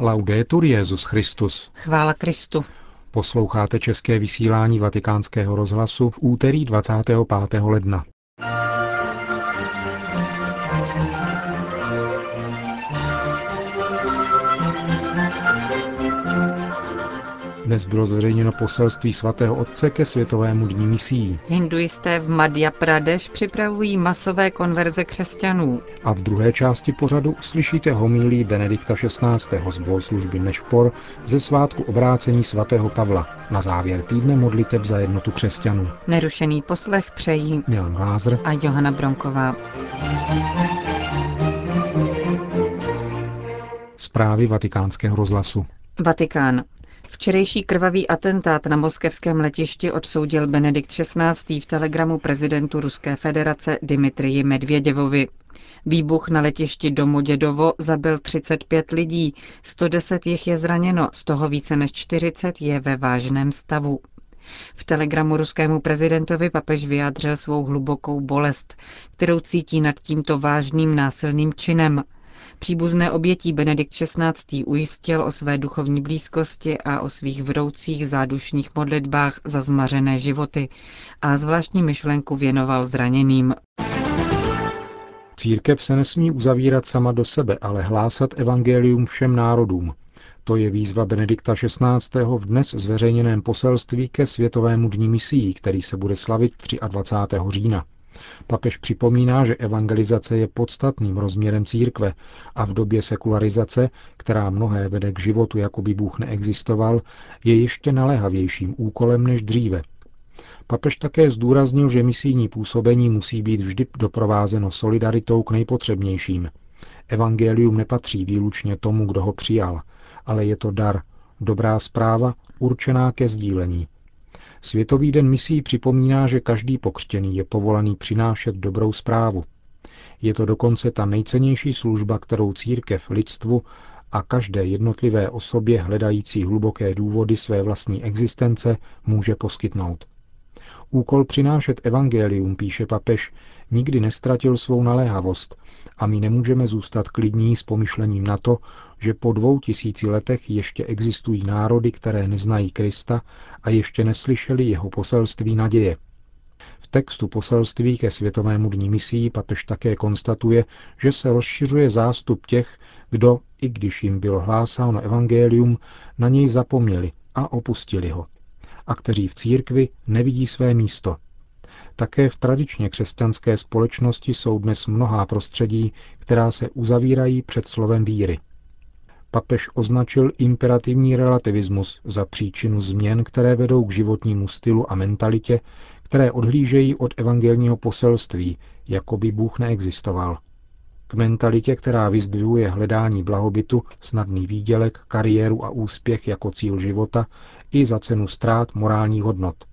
Laudetur Jezus Christus. Chvála Kristu. Posloucháte české vysílání Vatikánského rozhlasu v úterý 25. ledna. Dnes bylo zveřejněno poselství svatého otce ke Světovému dní misí. Hinduisté v Madhya Pradesh připravují masové konverze křesťanů. A v druhé části pořadu uslyšíte homílí Benedikta XVI. z bohoslužby Nešpor ze svátku obrácení svatého Pavla. Na závěr týdne modliteb za jednotu křesťanů. Nerušený poslech přejí Milan Glázer a Johana Bronková. Zprávy vatikánského rozhlasu. Vatikán. Včerejší krvavý atentát na moskevském letišti odsoudil Benedikt XVI. v telegramu prezidentu Ruské federace Dimitriji Medvěděvovi. Výbuch na letišti Domodědovo zabil 35 lidí, 110 jich je zraněno, z toho více než 40 je ve vážném stavu. V telegramu ruskému prezidentovi papež vyjádřil svou hlubokou bolest, kterou cítí nad tímto vážným násilným činem Příbuzné obětí Benedikt XVI. ujistil o své duchovní blízkosti a o svých vroucích zádušních modlitbách za zmařené životy a zvláštní myšlenku věnoval zraněným. Církev se nesmí uzavírat sama do sebe, ale hlásat evangelium všem národům. To je výzva Benedikta XVI. v dnes zveřejněném poselství ke Světovému dní misií, který se bude slavit 23. října. Papež připomíná, že evangelizace je podstatným rozměrem církve a v době sekularizace, která mnohé vede k životu, jako by Bůh neexistoval, je ještě naléhavějším úkolem než dříve. Papež také zdůraznil, že misijní působení musí být vždy doprovázeno solidaritou k nejpotřebnějším. Evangelium nepatří výlučně tomu, kdo ho přijal, ale je to dar, dobrá zpráva určená ke sdílení. Světový den misí připomíná, že každý pokřtěný je povolaný přinášet dobrou zprávu. Je to dokonce ta nejcennější služba, kterou církev lidstvu a každé jednotlivé osobě hledající hluboké důvody své vlastní existence může poskytnout. Úkol přinášet evangelium, píše papež, nikdy nestratil svou naléhavost a my nemůžeme zůstat klidní s pomyšlením na to, že po dvou tisíci letech ještě existují národy, které neznají Krista a ještě neslyšeli jeho poselství naděje. V textu poselství ke Světovému dní misí papež také konstatuje, že se rozšiřuje zástup těch, kdo, i když jim bylo hlásáno evangelium, na něj zapomněli a opustili ho, a kteří v církvi nevidí své místo. Také v tradičně křesťanské společnosti jsou dnes mnohá prostředí, která se uzavírají před slovem víry – papež označil imperativní relativismus za příčinu změn, které vedou k životnímu stylu a mentalitě, které odhlížejí od evangelního poselství, jako by Bůh neexistoval. Mentalitě, která vyzdvihuje hledání blahobytu, snadný výdělek, kariéru a úspěch jako cíl života i za cenu ztrát morálních hodnot.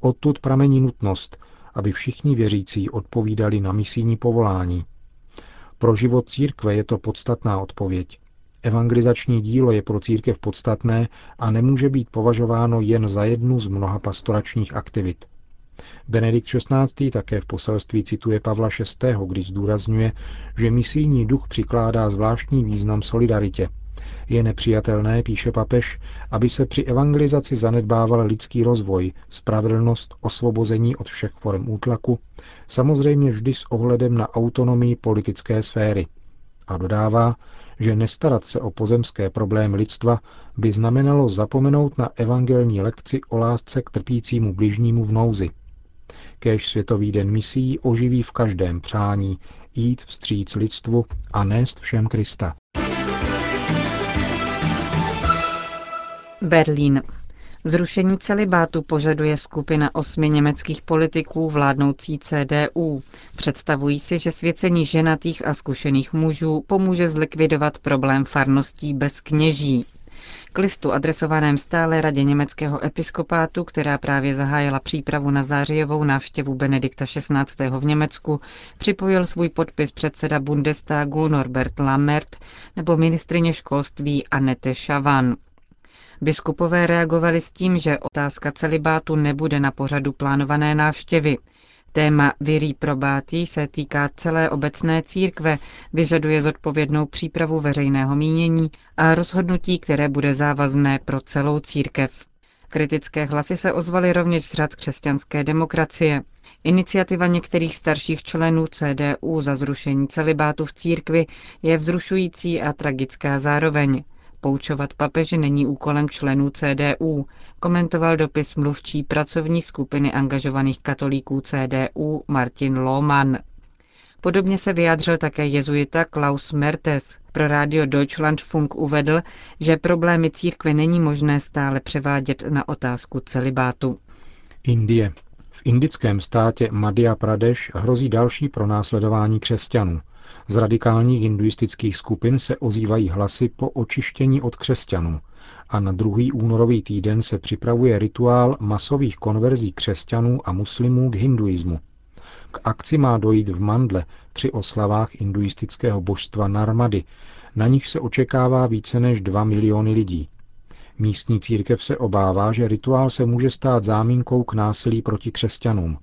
Odtud pramení nutnost, aby všichni věřící odpovídali na misijní povolání. Pro život církve je to podstatná odpověď. Evangelizační dílo je pro církev podstatné a nemůže být považováno jen za jednu z mnoha pastoračních aktivit. Benedikt XVI. také v poselství cituje Pavla VI., když zdůrazňuje, že misijní duch přikládá zvláštní význam solidaritě. Je nepřijatelné, píše papež, aby se při evangelizaci zanedbával lidský rozvoj, spravedlnost, osvobození od všech forem útlaku, samozřejmě vždy s ohledem na autonomii politické sféry. A dodává, že nestarat se o pozemské problémy lidstva by znamenalo zapomenout na evangelní lekci o lásce k trpícímu bližnímu v nouzi. Kéž Světový den misí oživí v každém přání jít vstříc lidstvu a nést všem Krista. Berlín. Zrušení celibátu požaduje skupina osmi německých politiků vládnoucí CDU. Představují si, že svěcení ženatých a zkušených mužů pomůže zlikvidovat problém farností bez kněží. K listu adresovaném stále radě německého episkopátu, která právě zahájila přípravu na zářijovou návštěvu Benedikta XVI. v Německu, připojil svůj podpis předseda Bundestagu Norbert Lammert nebo ministrině školství Annette Schavan. Biskupové reagovali s tím, že otázka celibátu nebude na pořadu plánované návštěvy. Téma Viri probati se týká celé obecné církve, vyžaduje zodpovědnou přípravu veřejného mínění a rozhodnutí, které bude závazné pro celou církev. Kritické hlasy se ozvaly rovněž z řad křesťanské demokracie. Iniciativa některých starších členů CDU za zrušení celibátu v církvi je vzrušující a tragická zároveň. Poučovat papeže není úkolem členů CDU, komentoval dopis mluvčí pracovní skupiny angažovaných katolíků CDU Martin Lohmann. Podobně se vyjádřil také jezuita Klaus Mertes. Pro rádio Deutschlandfunk uvedl, že problémy církve není možné stále převádět na otázku celibátu. Indie. V indickém státě Madhya Pradesh hrozí další pronásledování křesťanů. Z radikálních hinduistických skupin se ozývají hlasy po očištění od křesťanů a na druhý únorový týden se připravuje rituál masových konverzí křesťanů a muslimů k hinduismu. K akci má dojít v Mandle při oslavách hinduistického božstva Narmady, na nich se očekává více než 2 miliony lidí. Místní církev se obává, že rituál se může stát zámínkou k násilí proti křesťanům.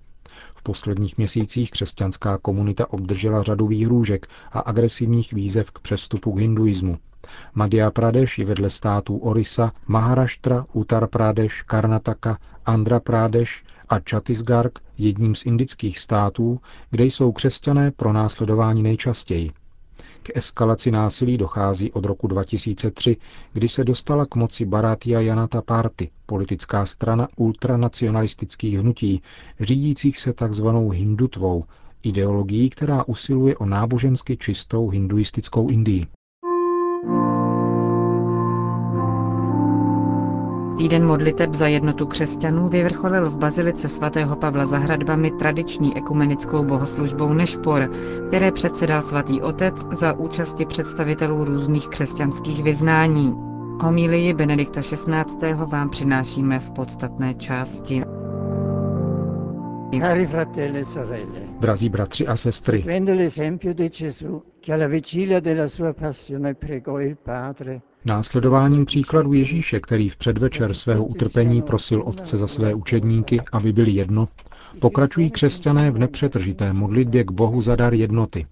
Posledních měsících křesťanská komunita obdržela řadu výhrůžek a agresivních výzev k přestupu k hinduismu. Madhya Pradesh je vedle států Orisa, Maharashtra, Uttar Pradesh, Karnataka, Andhra Pradesh a Chhattisgarh jedním z indických států, kde jsou křesťané pro následování nejčastěji. K eskalaci násilí dochází od roku 2003, kdy se dostala k moci Bharatiya Janata Party, politická strana ultranacionalistických hnutí, řídících se takzvanou hindutvou, ideologií, která usiluje o nábožensky čistou hinduistickou Indii. Týden modliteb za jednotu křesťanů vyvrcholil v bazilice svatého Pavla za hradbami tradiční ekumenickou bohoslužbou Nešpor, které předsedal svatý otec za účasti představitelů různých křesťanských vyznání. Homílii Benedikta XVI. vám přinášíme v podstatné části. Cari fratelli e sorelle, Drazí bratři a sestry, Následováním příkladu Ježíše, který v předvečer svého utrpení prosil Otce za své učedníky, aby byli jedno, pokračují křesťané v nepřetržité modlitbě k Bohu za dar jednoty.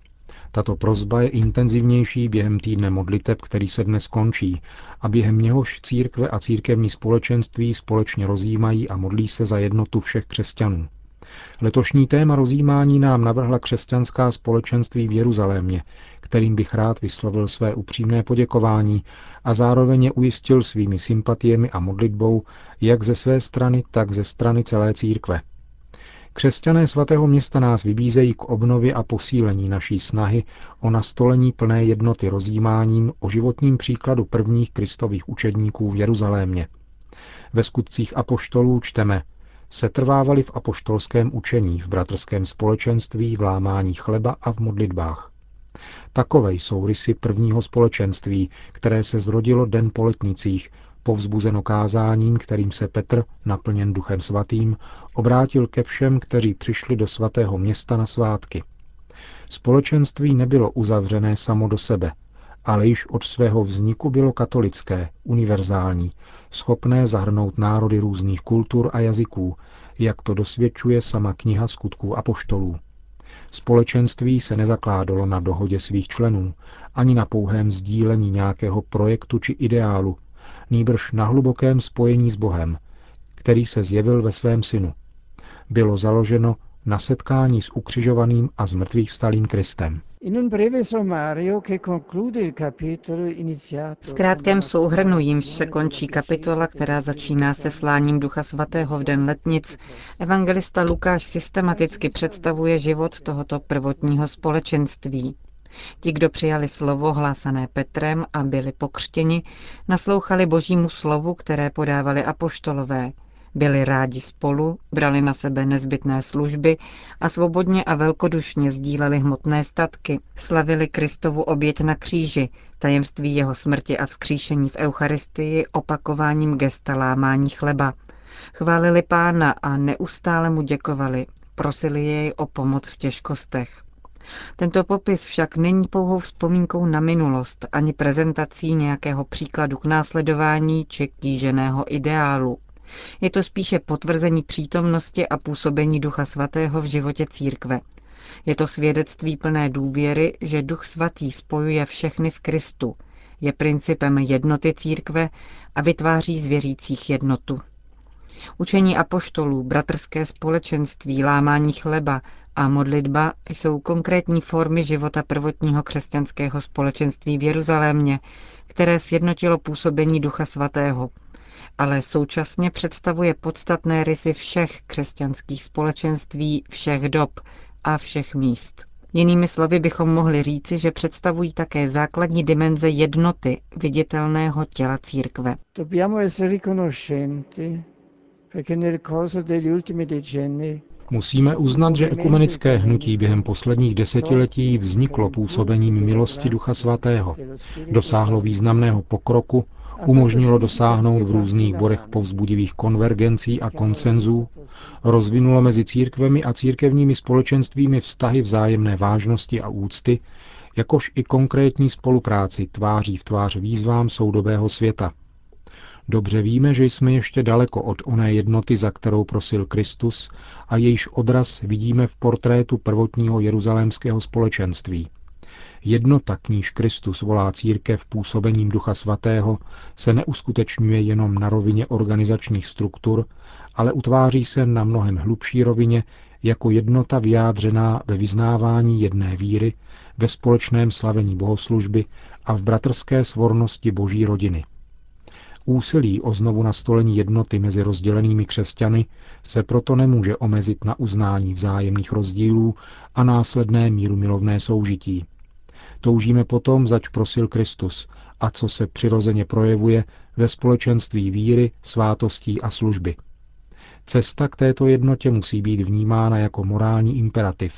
Tato prozba je intenzivnější během týdne modliteb, který se dnes končí, a během něhož církve a církevní společenství společně rozjímají a modlí se za jednotu všech křesťanů. Letošní téma rozjímání nám navrhla křesťanská společenství v Jeruzalémě, kterým bych rád vyslovil své upřímné poděkování a zároveň je ujistil svými sympatiemi a modlitbou jak ze své strany, tak ze strany celé církve. Křesťané svatého města nás vybízejí k obnově a posílení naší snahy o nastolení plné jednoty rozjímáním o životním příkladu prvních kristových učedníků v Jeruzalémě. Ve skutcích apoštolů čteme – setrvávali v apoštolském učení, v bratrském společenství, v lámání chleba a v modlitbách. Takové jsou rysy prvního společenství, které se zrodilo den po letnicích, povzbuzeno kázáním, kterým se Petr, naplněn duchem svatým, obrátil ke všem, kteří přišli do svatého města na svátky. Společenství nebylo uzavřené samo do sebe, ale již od svého vzniku bylo katolické, univerzální, schopné zahrnout národy různých kultur a jazyků, jak to dosvědčuje sama kniha skutků apoštolů. Společenství se nezakládalo na dohodě svých členů, ani na pouhém sdílení nějakého projektu či ideálu, nýbrž na hlubokém spojení s Bohem, který se zjevil ve svém synu. Bylo založeno na setkání s ukřižovaným a zmrtvých vstalým Kristem. V krátkém souhrnu jimž se končí kapitola, která začíná se sláním Ducha Svatého v den letnic, evangelista Lukáš systematicky představuje život tohoto prvotního společenství. Ti, kdo přijali slovo hlásané Petrem a byli pokřtěni, naslouchali božímu slovu, které podávali apoštolové – byli rádi spolu, brali na sebe nezbytné služby a svobodně a velkodušně sdíleli hmotné statky, slavili Kristovu oběť na kříži, tajemství jeho smrti a vzkříšení v Eucharistii opakováním gesta lámání chleba. Chválili pána a neustále mu děkovali, prosili jej o pomoc v těžkostech. Tento popis však není pouhou vzpomínkou na minulost ani prezentací nějakého příkladu k následování či kýženého ideálu. Je to spíše potvrzení přítomnosti a působení Ducha Svatého v životě církve. Je to svědectví plné důvěry, že Duch Svatý spojuje všechny v Kristu, je principem jednoty církve a vytváří z věřících jednotu. Učení apoštolů, bratrské společenství, lámání chleba a modlitba jsou konkrétní formy života prvotního křesťanského společenství v Jeruzalémě, které sjednotilo působení Ducha Svatého, ale současně představuje podstatné rysy všech křesťanských společenství, všech dob a všech míst. Jinými slovy bychom mohli říci, že představují také základní dimenze jednoty viditelného těla církve. Musíme uznat, že ekumenické hnutí během posledních desetiletí vzniklo působením milosti Ducha Svatého, dosáhlo významného pokroku, umožnilo dosáhnout v různých bodech povzbudivých konvergencí a konsenzů, rozvinulo mezi církvemi a církevními společenstvími vztahy vzájemné vážnosti a úcty, jakož i konkrétní spolupráci tváří v tvář výzvám soudobého světa. Dobře víme, že jsme ještě daleko od oné jednoty, za kterou prosil Kristus a jejíž odraz vidíme v portrétu prvotního jeruzalémského společenství. Jednota, k níž Kristus volá církev působením Ducha Svatého, se neuskutečňuje jenom na rovině organizačních struktur, ale utváří se na mnohem hlubší rovině jako jednota vyjádřená ve vyznávání jedné víry, ve společném slavení bohoslužby a v bratrské svornosti boží rodiny. Úsilí o znovu nastolení jednoty mezi rozdělenými křesťany se proto nemůže omezit na uznání vzájemných rozdílů a následné míru milovné soužití. Toužíme potom, zač prosil Kristus a co se přirozeně projevuje ve společenství víry, svátostí a služby. Cesta k této jednotě musí být vnímána jako morální imperativ,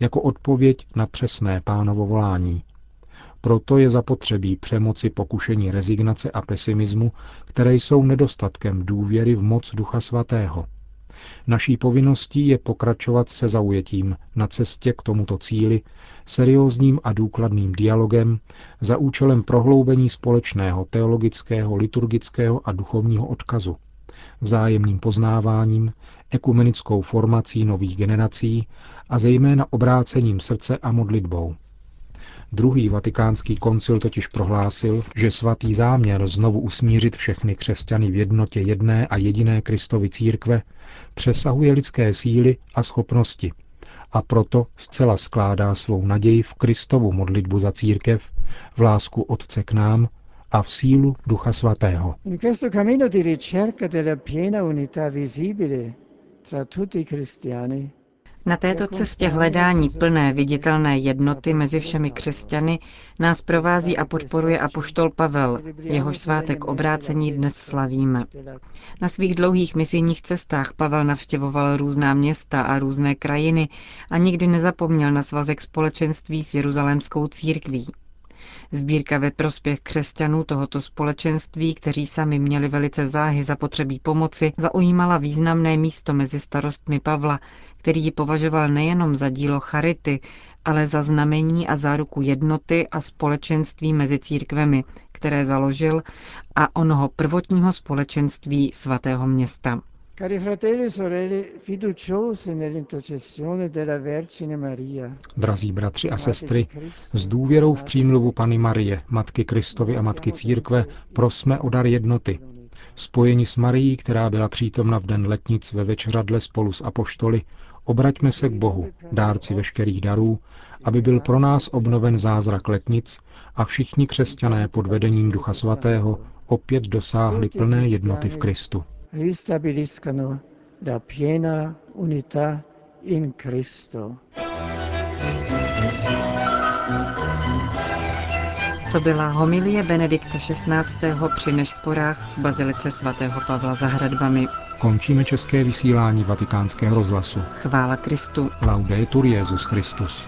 jako odpověď na přesné pánovo volání. Proto je zapotřebí přemoci pokušení rezignace a pesimismu, které jsou nedostatkem důvěry v moc Ducha Svatého. Naší povinností je pokračovat se zaujetím na cestě k tomuto cíli, seriózním a důkladným dialogem za účelem prohloubení společného teologického, liturgického a duchovního odkazu, vzájemným poznáváním, ekumenickou formací nových generací a zejména obrácením srdce a modlitbou. Druhý vatikánský koncil totiž prohlásil, že svatý záměr znovu usmířit všechny křesťany v jednotě jedné a jediné Kristovy církve přesahuje lidské síly a schopnosti a proto zcela skládá svou naději v Kristovu modlitbu za církev, v lásku Otce k nám a v sílu Ducha Svatého. In na této cestě hledání plné viditelné jednoty mezi všemi křesťany nás provází a podporuje apoštol Pavel, jehož svátek obrácení dnes slavíme. Na svých dlouhých misijních cestách Pavel navštěvoval různá města a různé krajiny a nikdy nezapomněl na svazek společenství s jeruzalémskou církví. Sbírka ve prospěch křesťanů tohoto společenství, kteří sami měli velice záhy zapotřebí pomoci, zaujímala významné místo mezi starostmi Pavla, který ji považoval nejenom za dílo charity, ale za znamení a záruku jednoty a společenství mezi církvemi, které založil, a onoho prvotního společenství svatého města. Cari fratelli e sorelle, fiduciosi nell'intercessione della Vergine Maria. Drazí bratři a sestry, s důvěrou v přímluvu Pany Marie, Matky Kristovy a Matky Církve, prosme o dar jednoty. Spojení s Marií, která byla přítomna v den letnic ve večeradle spolu s apoštoly, obraťme se k Bohu, dárci veškerých darů, aby byl pro nás obnoven zázrak letnic a všichni křesťané pod vedením Ducha Svatého opět dosáhli plné jednoty v Kristu ristabiliscano la piena unità in Cristo. To byla homilie Benedikta XVI. při nešporách v Bazilice svatého Pavla za hradbami. Končíme české vysílání vatikánského rozhlasu. Chvála Kristu. Laudetur Jezus Christus.